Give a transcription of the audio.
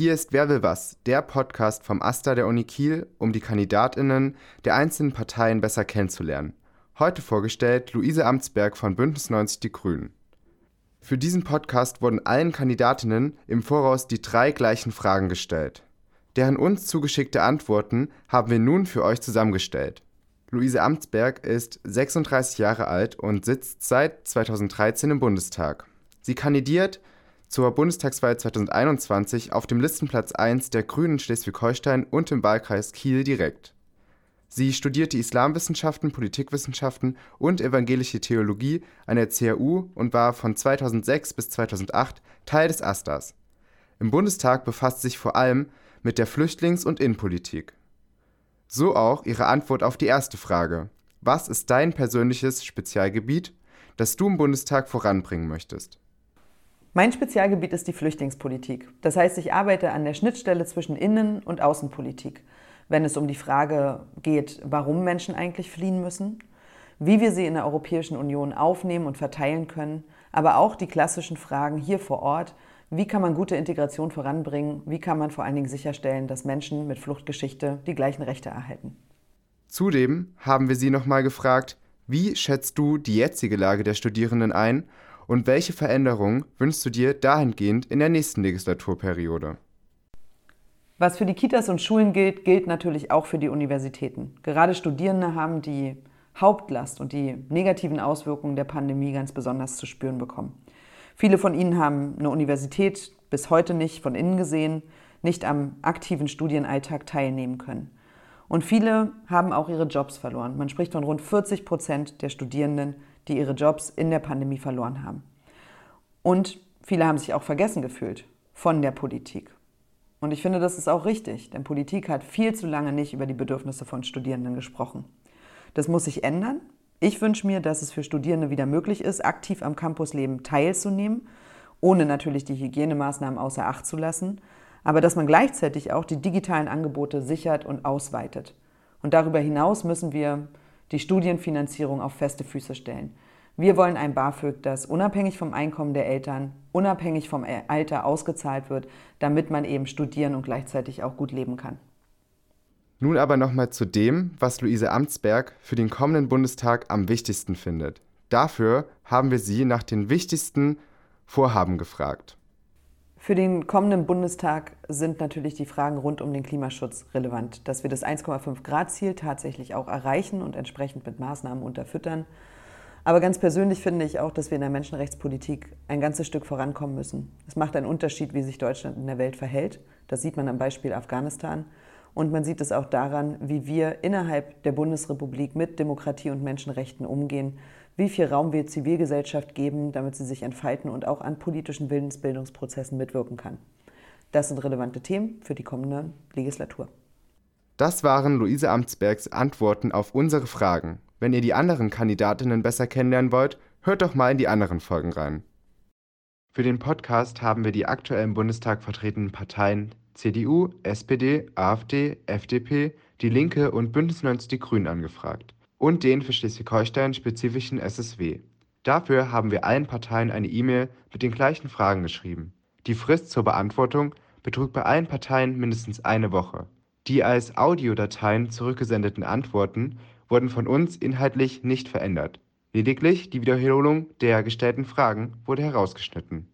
Hier ist Wer will was, der Podcast vom AStA der Uni Kiel, um die KandidatInnen der einzelnen Parteien besser kennenzulernen. Heute vorgestellt Luise Amtsberg von Bündnis 90 Die Grünen. Für diesen Podcast wurden allen Kandidatinnen im Voraus die drei gleichen Fragen gestellt. Deren uns zugeschickte Antworten haben wir nun für euch zusammengestellt. Luise Amtsberg ist 36 Jahre alt und sitzt seit 2013 im Bundestag. Sie kandidiert zur Bundestagswahl 2021 auf dem Listenplatz 1 der Grünen Schleswig-Holstein und im Wahlkreis Kiel direkt. Sie studierte Islamwissenschaften, Politikwissenschaften und evangelische Theologie an der CAU und war von 2006 bis 2008 Teil des AStAs. Im Bundestag befasst sich vor allem mit der Flüchtlings- und Innenpolitik. So auch ihre Antwort auf die erste Frage. Was ist dein persönliches Spezialgebiet, das du im Bundestag voranbringen möchtest? Mein Spezialgebiet ist die Flüchtlingspolitik. Das heißt, ich arbeite an der Schnittstelle zwischen Innen- und Außenpolitik, wenn es um die Frage geht, warum Menschen eigentlich fliehen müssen, wie wir sie in der Europäischen Union aufnehmen und verteilen können, aber auch die klassischen Fragen hier vor Ort, wie kann man gute Integration voranbringen? Wie kann man vor allen Dingen sicherstellen, dass Menschen mit Fluchtgeschichte die gleichen Rechte erhalten? Zudem haben wir Sie nochmal gefragt, wie schätzt du die jetzige Lage der Studierenden ein und welche Veränderungen wünschst du dir dahingehend in der nächsten Legislaturperiode? Was für die Kitas und Schulen gilt, gilt natürlich auch für die Universitäten. Gerade Studierende haben die Hauptlast und die negativen Auswirkungen der Pandemie ganz besonders zu spüren bekommen. Viele von ihnen haben eine Universität bis heute nicht von innen gesehen, nicht am aktiven Studienalltag teilnehmen können. Und viele haben auch ihre Jobs verloren. Man spricht von rund 40 Prozent der Studierenden, die ihre Jobs in der Pandemie verloren haben. Und viele haben sich auch vergessen gefühlt von der Politik. Und ich finde, das ist auch richtig, denn Politik hat viel zu lange nicht über die Bedürfnisse von Studierenden gesprochen. Das muss sich ändern. Ich wünsche mir, dass es für Studierende wieder möglich ist, aktiv am Campusleben teilzunehmen, ohne natürlich die Hygienemaßnahmen außer Acht zu lassen, aber dass man gleichzeitig auch die digitalen Angebote sichert und ausweitet. Und darüber hinaus müssen wir die Studienfinanzierung auf feste Füße stellen. Wir wollen ein BAföG, das unabhängig vom Einkommen der Eltern, unabhängig vom Alter ausgezahlt wird, damit man eben studieren und gleichzeitig auch gut leben kann. Nun aber nochmal zu dem, was Luise Amtsberg für den kommenden Bundestag am wichtigsten findet. Dafür haben wir sie nach den wichtigsten Vorhaben gefragt. Für den kommenden Bundestag sind natürlich die Fragen rund um den Klimaschutz relevant, dass wir das 1,5 Grad Ziel tatsächlich auch erreichen und entsprechend mit Maßnahmen unterfüttern. Aber ganz persönlich finde ich auch, dass wir in der Menschenrechtspolitik ein ganzes Stück vorankommen müssen. Es macht einen Unterschied, wie sich Deutschland in der Welt verhält. Das sieht man am Beispiel Afghanistan. Und man sieht es auch daran, wie wir innerhalb der Bundesrepublik mit Demokratie und Menschenrechten umgehen, wie viel Raum wir Zivilgesellschaft geben, damit sie sich entfalten und auch an politischen Willensbildungsprozessen mitwirken kann. Das sind relevante Themen für die kommende Legislatur. Das waren Luise Amtsbergs Antworten auf unsere Fragen. Wenn ihr die anderen Kandidatinnen besser kennenlernen wollt, hört doch mal in die anderen Folgen rein. Für den Podcast haben wir die aktuell im Bundestag vertretenen Parteien CDU, SPD, AfD, FDP, Die Linke und Bündnis 90 Die Grünen angefragt und den für Schleswig-Holstein spezifischen SSW. Dafür haben wir allen Parteien eine E-Mail mit den gleichen Fragen geschrieben. Die Frist zur Beantwortung betrug bei allen Parteien mindestens eine Woche. Die als Audiodateien zurückgesendeten Antworten wurden von uns inhaltlich nicht verändert. Lediglich die Wiederholung der gestellten Fragen wurde herausgeschnitten